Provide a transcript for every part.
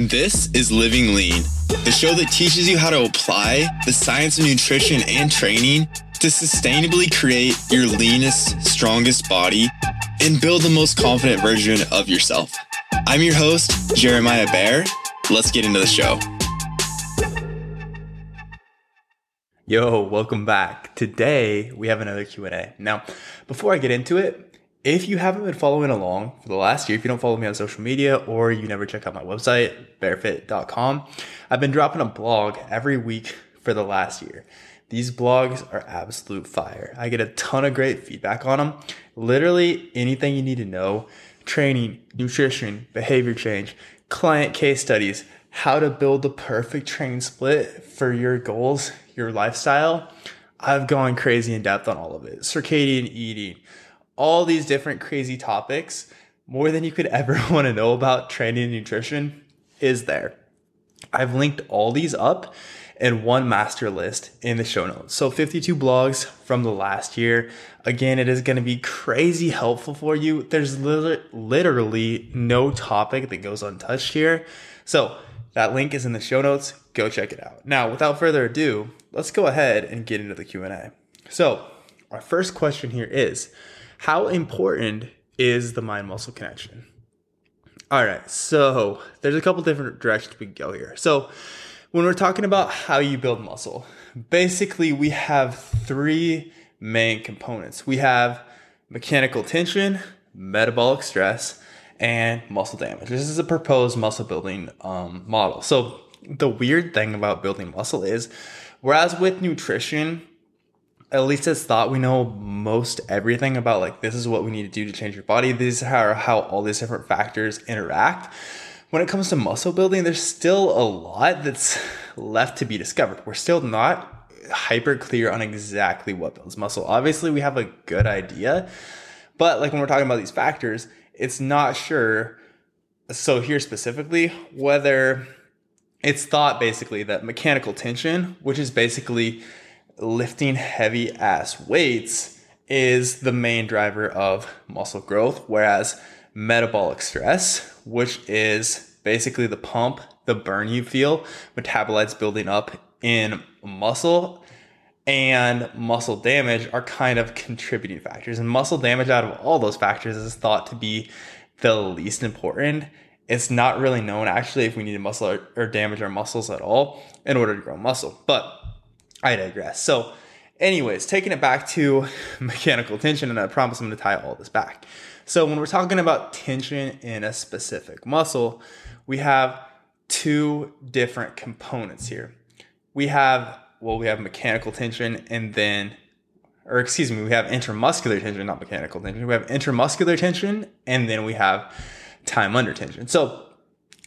This is Living Lean, the show that teaches you how to apply the science of nutrition and training to sustainably create your leanest, strongest body and build the most confident version of yourself. I'm your host, Jeremiah Boer. Let's get into the show. Yo, welcome back. Today we have another Q&A. Now, before I get into it, if you haven't been following along for the last year, if you don't follow me on social media or you never check out my website, boerfit.com, I've been dropping a blog every week for the last year. These blogs are absolute fire. I get a ton of great feedback on them. Literally anything you need to know training, nutrition, behavior change, client case studies, how to build the perfect training split for your goals, your lifestyle. I've gone crazy in depth on all of it. Circadian eating, all these different crazy topics, more than you could ever want to know about training and nutrition is there. I've linked all these up in one master list in the show notes. So 52 blogs from the last year. Again, it is going to be crazy helpful for you. There's literally no topic that goes untouched here. So that link is in the show notes. Go check it out. Now, without further ado, let's go ahead and get into the Q&A. So, our first question here is, how important is the mind muscle connection? All right, so there's a couple different directions we can go here. So, when we're talking about how you build muscle, basically we have three main components. We have mechanical tension, metabolic stress, and muscle damage. This is a proposed muscle building um, model. So, the weird thing about building muscle is, whereas with nutrition, at least as thought we know most everything about like this is what we need to do to change your body. These are how all these different factors interact. When it comes to muscle building there's still a lot that's left to be discovered. We're still not hyper clear on exactly what builds muscle. Obviously we have a good idea but like when we're talking about these factors it's not sure. So here specifically whether it's thought basically that mechanical tension which is basically lifting heavy ass weights is the main driver of muscle growth, whereas metabolic stress, which is basically the pump, the burn you feel, metabolites building up in muscle and muscle damage are kind of contributing factors. And muscle damage out of all those factors is thought to be the least important. It's not really known actually if we need to muscle or, damage our muscles at all in order to grow muscle. But I digress. So, anyways, taking it back to mechanical tension, and I promise I'm going to tie all this back. So, when we're talking about tension in a specific muscle, we have two different components here. We have, well, we have mechanical tension and then, or excuse me, we have intramuscular tension, not mechanical tension. We have intramuscular tension and then we have time under tension. So,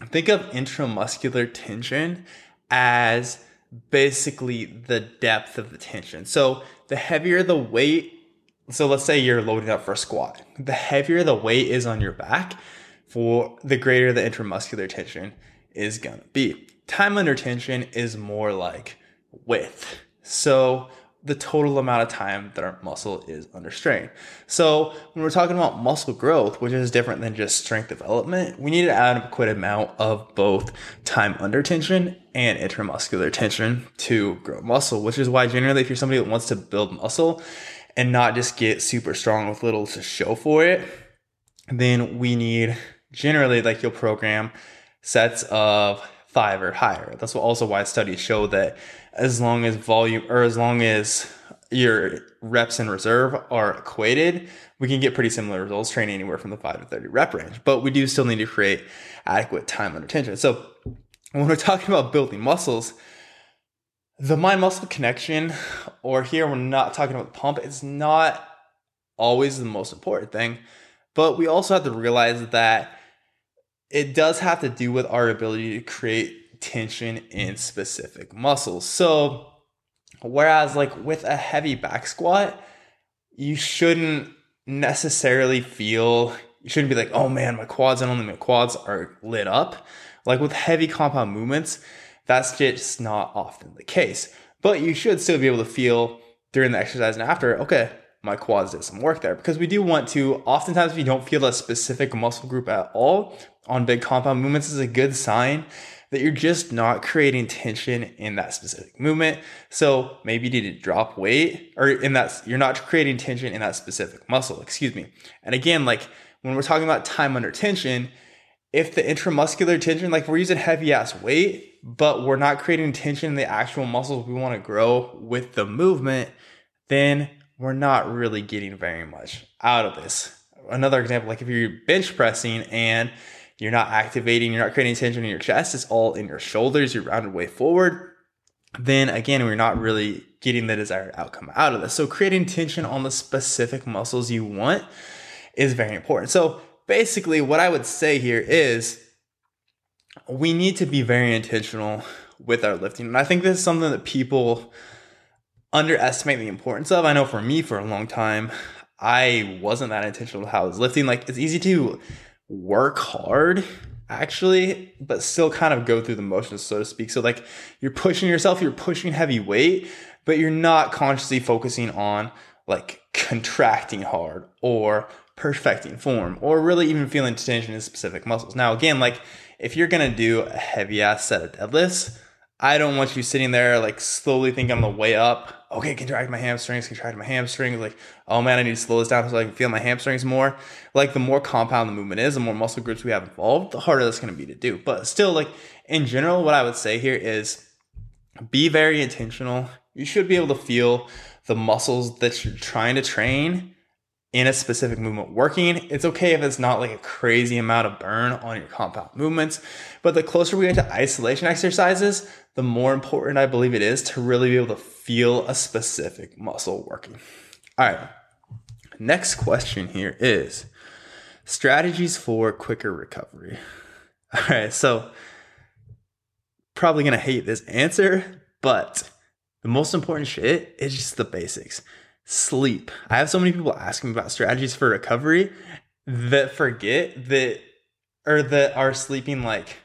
think of intramuscular tension as basically the depth of the tension. So the heavier the weight, so let's say you're loading up for a squat, the heavier the weight is on your back, for the greater the intramuscular tension is gonna be. Time under tension is more like width. So the total amount of time that our muscle is under strain. So when we're talking about muscle growth, which is different than just strength development, we need an adequate amount of both time under tension and intramuscular tension to grow muscle, which is why generally if you're somebody that wants to build muscle and not just get super strong with little to show for it, then we need generally like you'll program sets of five or higher. That's also why studies show that as long as volume or as long as your reps in reserve are equated, we can get pretty similar results training anywhere from the 5 to 30 rep range. But we do still need to create adequate time under tension. So when we're talking about building muscles, the mind muscle connection, or here we're not talking about the pump, it's not always the most important thing. But we also have to realize that it does have to do with our ability to create tension in specific muscles. So, whereas like with a heavy back squat, you shouldn't necessarily feel you shouldn't be like, oh man, my quads and only my quads are lit up. Like with heavy compound movements, that's just not often the case. But you should still be able to feel during the exercise and after, okay, my quads did some work there because we do want to oftentimes we don't feel a specific muscle group at all on big compound movements is a good sign that you're just not creating tension in that specific movement. So maybe you need to drop weight or in that you're not creating tension in that specific muscle, excuse me. And again, like when we're talking about time under tension, if the intramuscular tension, like we're using heavy ass weight, but we're not creating tension in the actual muscles we want to grow with the movement, then we're not really getting very much out of this. Another example, like if you're bench pressing and you're not activating, you're not creating tension in your chest, it's all in your shoulders, your rounded way forward, then again, we're not really getting the desired outcome out of this. So creating tension on the specific muscles you want is very important. So basically, what I would say here is we need to be very intentional with our lifting. And I think this is something that people underestimate the importance of. I know for me, for a long time, I wasn't that intentional with how I was lifting. Like, it's easy to work hard actually, but still kind of go through the motions, so to speak. So, like, you're pushing yourself, you're pushing heavy weight, but you're not consciously focusing on like contracting hard or perfecting form or really even feeling tension in specific muscles. Now, again, like if you're gonna do a heavy ass set of deadlifts, I don't want you sitting there like slowly thinking on the way up, okay, contract my hamstrings, contract my hamstrings, like, oh man, I need to slow this down so I can feel my hamstrings more. Like the more compound the movement is, the more muscle groups we have involved, the harder that's gonna be to do. But still, like in general, what I would say here is be very intentional. You should be able to feel the muscles that you're trying to train in a specific movement working. It's okay if it's not like a crazy amount of burn on your compound movements, but the closer we get to isolation exercises, the more important I believe it is to really be able to feel a specific muscle working. All right. Next question here is strategies for quicker recovery. All right. So, probably going to hate this answer, but the most important shit is just the basics sleep. I have so many people asking about strategies for recovery that forget that or that are sleeping like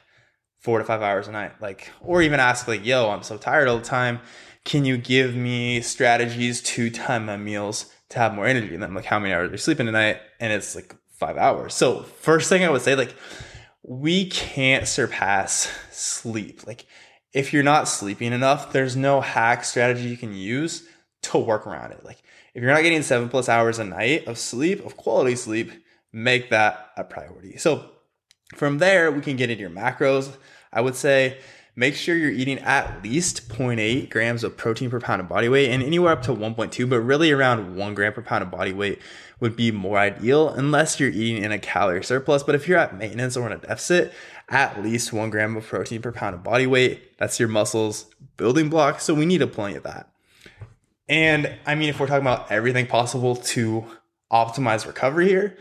four to five hours a night. Like, or even ask, like, yo, I'm so tired all the time. Can you give me strategies to time my meals to have more energy? And I'm like, how many hours are you sleeping tonight? And it's like five hours. So, first thing I would say, like, we can't surpass sleep. Like, if you're not sleeping enough, there's no hack strategy you can use to work around it. Like, if you're not getting seven plus hours a night of sleep, of quality sleep, make that a priority. So from there, we can get into your macros. I would say make sure you're eating at least 0.8 grams of protein per pound of body weight and anywhere up to 1.2, but really around one gram per pound of body weight would be more ideal unless you're eating in a calorie surplus. But if you're at maintenance or in a deficit, at least one gram of protein per pound of body weight. That's your muscles building block. So we need a plenty of that. And I mean, if we're talking about everything possible to optimize recovery here,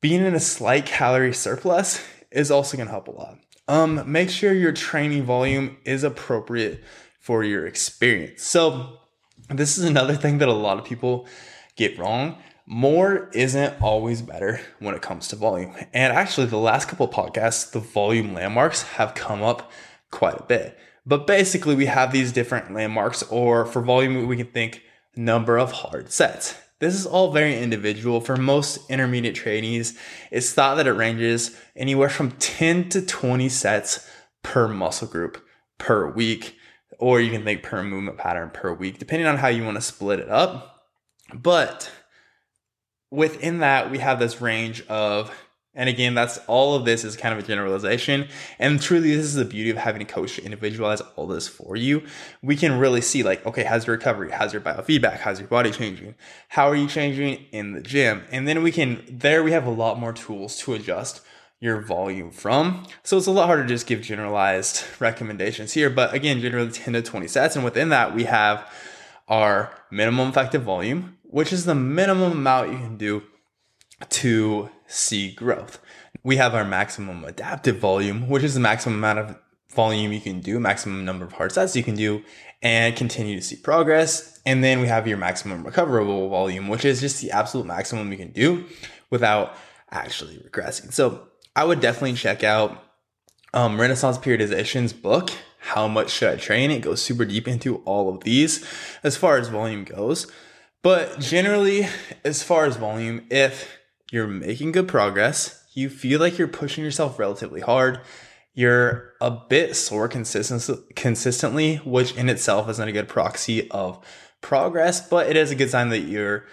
being in a slight calorie surplus is also going to help a lot. Um, make sure your training volume is appropriate for your experience. So, this is another thing that a lot of people get wrong. More isn't always better when it comes to volume. And actually, the last couple podcasts, the volume landmarks have come up quite a bit. But basically, we have these different landmarks, or for volume, we can think number of hard sets. This is all very individual. For most intermediate trainees, it's thought that it ranges anywhere from 10 to 20 sets per muscle group per week, or you can think per movement pattern per week, depending on how you want to split it up. But within that, we have this range of and again, that's all of this is kind of a generalization. And truly, this is the beauty of having a coach to individualize all this for you. We can really see, like, okay, how's your recovery? How's your biofeedback? How's your body changing? How are you changing in the gym? And then we can, there we have a lot more tools to adjust your volume from. So it's a lot harder to just give generalized recommendations here. But again, generally 10 to 20 sets. And within that, we have our minimum effective volume, which is the minimum amount you can do to see growth. We have our maximum adaptive volume, which is the maximum amount of volume you can do, maximum number of hard sets you can do, and continue to see progress. And then we have your maximum recoverable volume, which is just the absolute maximum you can do without actually regressing. So I would definitely check out um, Renaissance Periodization's book, How Much Should I Train? It goes super deep into all of these as far as volume goes. But generally, as far as volume, if you're making good progress you feel like you're pushing yourself relatively hard. You're a bit sore consistently, which in itself isn't a good proxy of progress, but it is a good sign that you're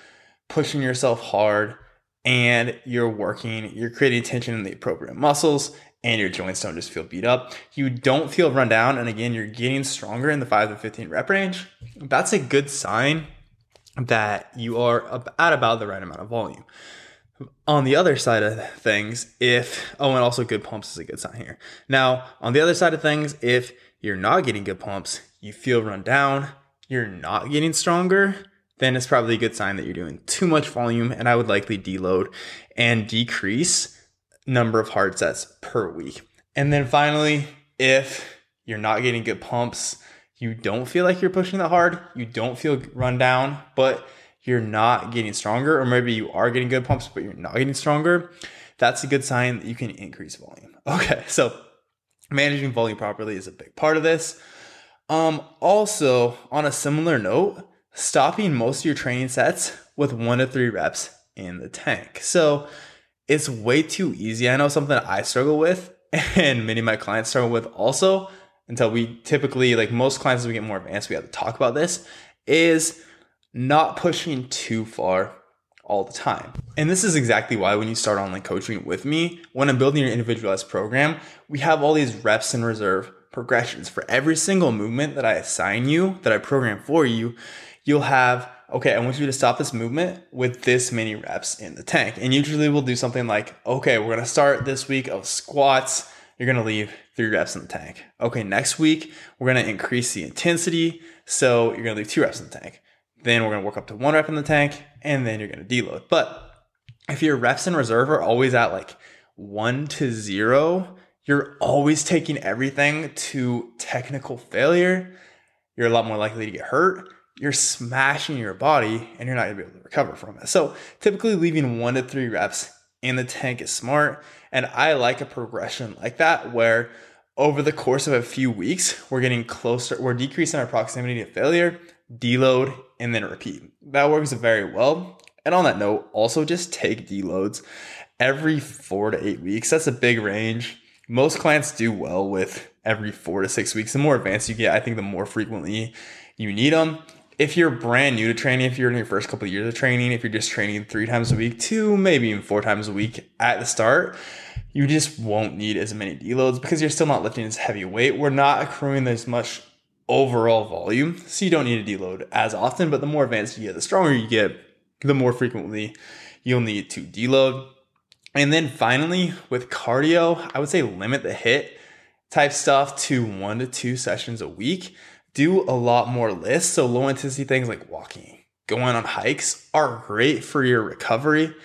pushing yourself hard and you're working, you're creating tension in the appropriate muscles, and your joints don't just feel beat up. You don't feel run down, and again, you're getting stronger in the 5 to 15 rep range. That's a good sign that you are at about the right amount of volume. On the other side of things, if, oh, and also good pumps is a good sign here. Now, on the other side of things, if you're not getting good pumps, you feel run down, you're not getting stronger, then it's probably a good sign that you're doing too much volume and I would likely deload and decrease number of hard sets per week. And then finally, if you're not getting good pumps, you don't feel like you're pushing that hard, you don't feel run down, but you're not getting stronger, or maybe you are getting good pumps, but you're not getting stronger, that's a good sign that you can increase volume. Okay, so managing volume properly is a big part of this. Um, also, on a similar note, stopping most of your training sets with one to three reps in the tank. So it's way too easy. I know something I struggle with, and many of my clients struggle with also. Until we typically, like most clients, as we get more advanced, we have to talk about this. Is not pushing too far all the time. And this is exactly why when you start online coaching with me, when I'm building your individualized program, we have all these reps in reserve progressions for every single movement that I assign you, that I program for you you'll have, okay, I want you to stop this movement with this many reps in the tank. And usually we'll do something like, okay, we're gonna start this week of squats. You're gonna leave three reps in the tank. Okay, next week, we're gonna increase the intensity. So you're gonna leave two reps in the tank. Then we're gonna work up to one rep in the tank, and then you're gonna deload. But if your reps in reserve are always at like one to zero, you're always taking everything to technical failure. You're a lot more likely to get hurt you're smashing your body and you're not gonna be able to recover from it. So typically leaving one to three reps in the tank is smart. And I like a progression like that where over the course of a few weeks, we're getting closer, we're decreasing our proximity to failure, deload, and then repeat. That works very well. And on that note, also just take deloads every four to eight weeks. That's a big range. Most clients do well with every four to six weeks. The more advanced you get, I think the more frequently you need them if you're brand new to training, if you're in your first couple of years of training, if you're just training three times a week, two, maybe even four times a week at the start, you just won't need as many deloads because you're still not lifting as heavy weight. We're not accruing as much overall volume, so you don't need to deload as often. But the more advanced you get, the stronger you get, the more frequently you'll need to deload. And then finally, with cardio, I would say limit the HIIT type stuff to one to two sessions a week do a lot more LISS. So low intensity things like walking, going on hikes are great for your recovery.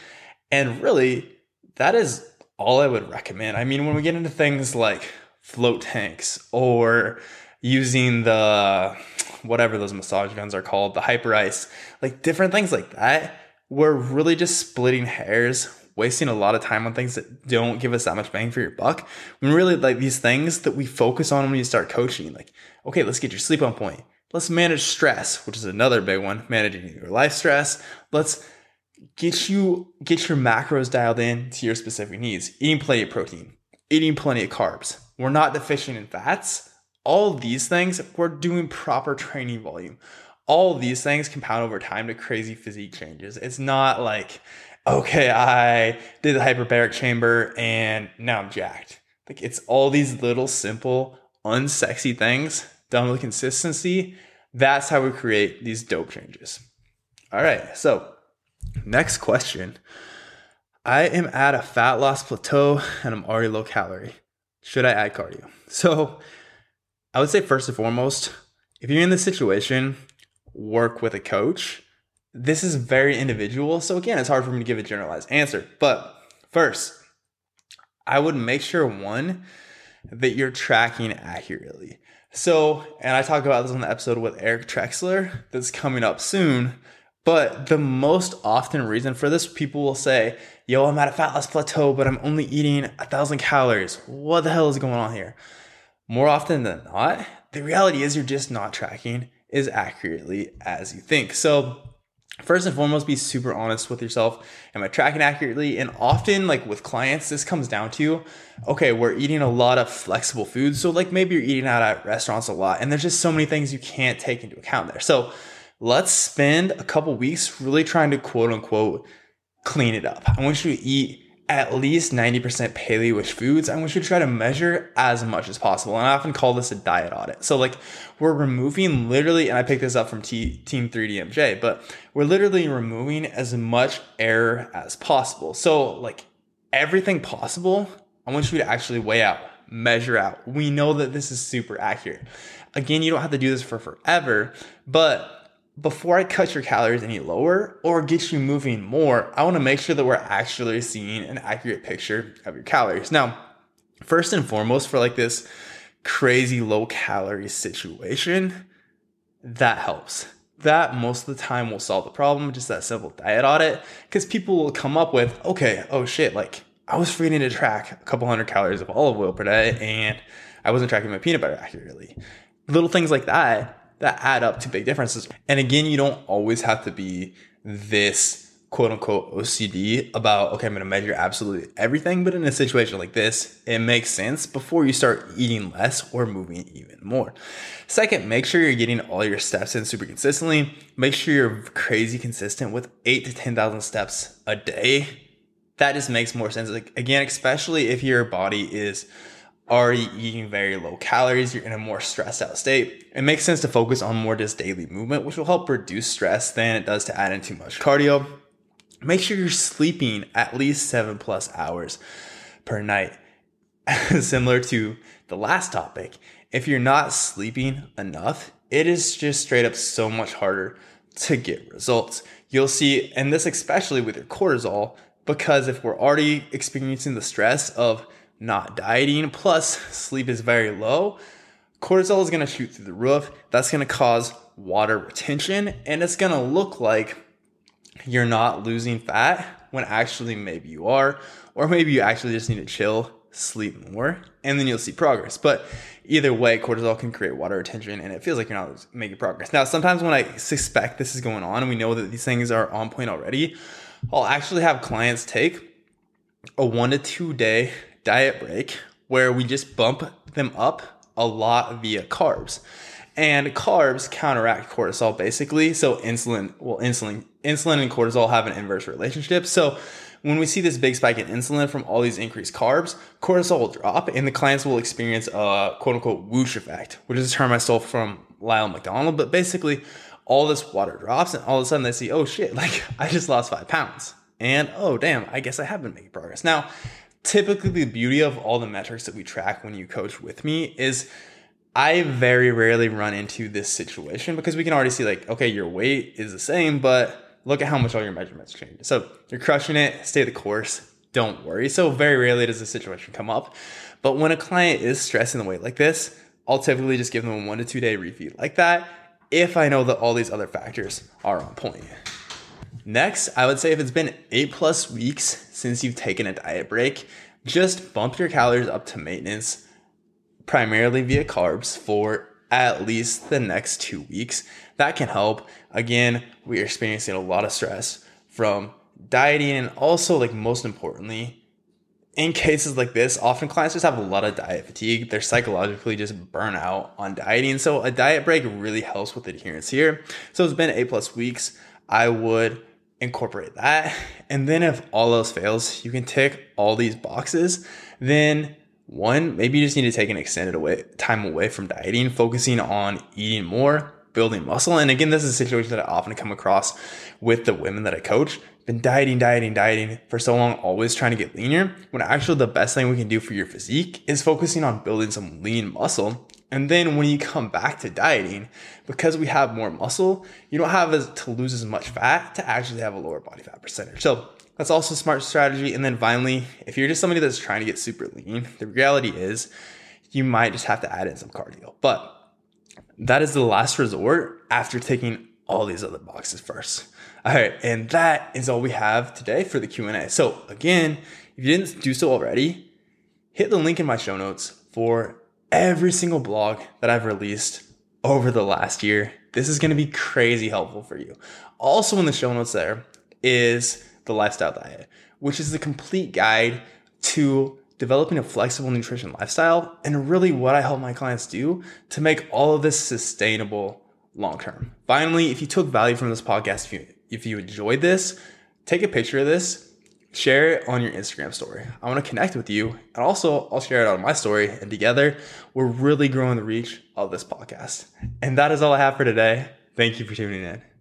And really, that is all I would recommend. I mean, when we get into things like float tanks or using the whatever those massage guns are called, the Hyperice, like different things like that, we're really just splitting hairs wasting a lot of time on things that don't give us that much bang for your buck. When really like these things that we focus on when you start coaching, like, okay, let's get your sleep on point. Let's manage stress, which is another big one, managing your life stress. Let's get you get your macros dialed in to your specific needs. Eating plenty of protein, eating plenty of carbs. We're not deficient in fats. All these things, we're doing proper training volume. All these things compound over time to crazy physique changes. It's not like okay, I did the hyperbaric chamber and now I'm jacked. Like it's all these little simple, unsexy things done with consistency. That's how we create these dope changes. All right, so next question. I am at a fat loss plateau and I'm already low calorie. Should I add cardio? So I would say, first and foremost, if you're in this situation, work with a coach this is very individual. So again, it's hard for me to give a generalized answer. But first, I would make sure one that you're tracking accurately. So, and I talk about this on the episode with Eric Trexler that's coming up soon. But the most often reason for this, people will say, Yo, I'm at a fat loss plateau, but I'm only eating a thousand calories. What the hell is going on here? More often than not, the reality is you're just not tracking as accurately as you think. So, first and foremost be super honest with yourself. Am i tracking accurately? And often like with clients this comes down to okay we're eating a lot of flexible foods. So like maybe you're eating out at restaurants a lot and there's just so many things you can't take into account there. So let's spend a couple weeks really trying to quote unquote clean it up. I want you to eat at least 90% paleo-ish foods and we should try to measure as much as possible. And i often call this a diet audit. So like we're removing literally and i picked this up from T- team 3DMJ but we're literally removing as much error as possible. So like everything possible i want you to actually weigh out measure out. We know that this is super accurate. Again you don't have to do this for forever but before I cut your calories any lower or get you moving more, I want to make sure that we're actually seeing an accurate picture of your calories. Now, first and foremost, for like this crazy low calorie situation, that helps. That most of the time will solve the problem, just that simple diet audit. Because people will come up with, okay, oh shit, like I was forgetting to track a couple hundred calories of olive oil per day and I wasn't tracking my peanut butter accurately. Little things like that that add up to big differences. And again, you don't always have to be this quote unquote OCD about, okay, I'm to measure absolutely everything. But in a situation like this, it makes sense before you start eating less or moving even more. Second, make sure you're getting all your steps in super consistently. Make sure you're crazy consistent with eight to 10,000 steps a day. That just makes more sense. Like, again, especially if your body is already eating very low calories, you're in a more stressed out state. It makes sense to focus on more just daily movement, which will help reduce stress than it does to add in too much cardio. Make sure you're sleeping at least seven plus hours per night. Similar to the last topic, if you're not sleeping enough, it is just straight up so much harder to get results. You'll see, and this especially with your cortisol, because if we're already experiencing the stress of not dieting, plus sleep is very low, cortisol is going to shoot through the roof. That's going to cause water retention and it's going to look like you're not losing fat when actually maybe you are, or maybe you actually just need to chill, sleep more, and then you'll see progress. But either way, cortisol can create water retention and it feels like you're not making progress. Now, sometimes when I suspect this is going on and we know that these things are on point already, I'll actually have clients take a one to two day diet break where we just bump them up a lot via carbs. And carbs counteract cortisol basically. So insulin, well, insulin, insulin and cortisol have an inverse relationship. So when we see this big spike in insulin from all these increased carbs, cortisol will drop and the clients will experience a quote unquote whoosh effect, which is a term I stole from Lyle McDonald. But basically, all this water drops and all of a sudden they see, oh shit, like I just lost five pounds. And oh damn, I guess I have been making progress. Now, typically the beauty of all the metrics that we track when you coach with me is I very rarely run into this situation because we can already see like, okay, your weight is the same, but look at how much all your measurements change. So you're crushing it, stay the course, don't worry. So very rarely does a situation come up. But when a client is stressing the weight like this, I'll typically just give them a one to two day refeed like that if I know that all these other factors are on point. Next, I would say if it's been eight plus weeks since you've taken a diet break, just bump your calories up to maintenance, primarily via carbs, for at least the next two weeks. That can help. Again, we are experiencing a lot of stress from dieting and also, like, most importantly, in cases like this, often clients just have a lot of diet fatigue. They're psychologically just burn out on dieting. So a diet break really helps with adherence here. So it's been eight plus weeks. I would incorporate that. And then if all else fails, you can tick all these boxes. Then one, maybe you just need to take an extended away time away from dieting, focusing on eating more, building muscle. And again, this is a situation that I often come across with the women that I coach. Been dieting, dieting, dieting for so long, always trying to get leaner. When actually the best thing we can do for your physique is focusing on building some lean muscle and then when you come back to dieting, because we have more muscle, you don't have as, to lose as much fat to actually have a lower body fat percentage. So that's also a smart strategy. And then finally, if you're just somebody that's trying to get super lean, the reality is you might just have to add in some cardio. But that is the last resort after taking all these other boxes first. All right, and that is all we have today for the Q&A. So again, if you didn't do so already, hit the link in my show notes for every single blog that I've released over the last year. This is going to be crazy helpful for you. Also, in the show notes, there is the lifestyle diet, which is the complete guide to developing a flexible nutrition lifestyle and really what I help my clients do to make all of this sustainable long term. Finally, if you took value from this podcast, if you, if you enjoyed this, take a picture of this, share it on your Instagram story. I want to connect with you. And also, I'll share it on my story. And together, we're really growing the reach of this podcast. And that is all I have for today. Thank you for tuning in.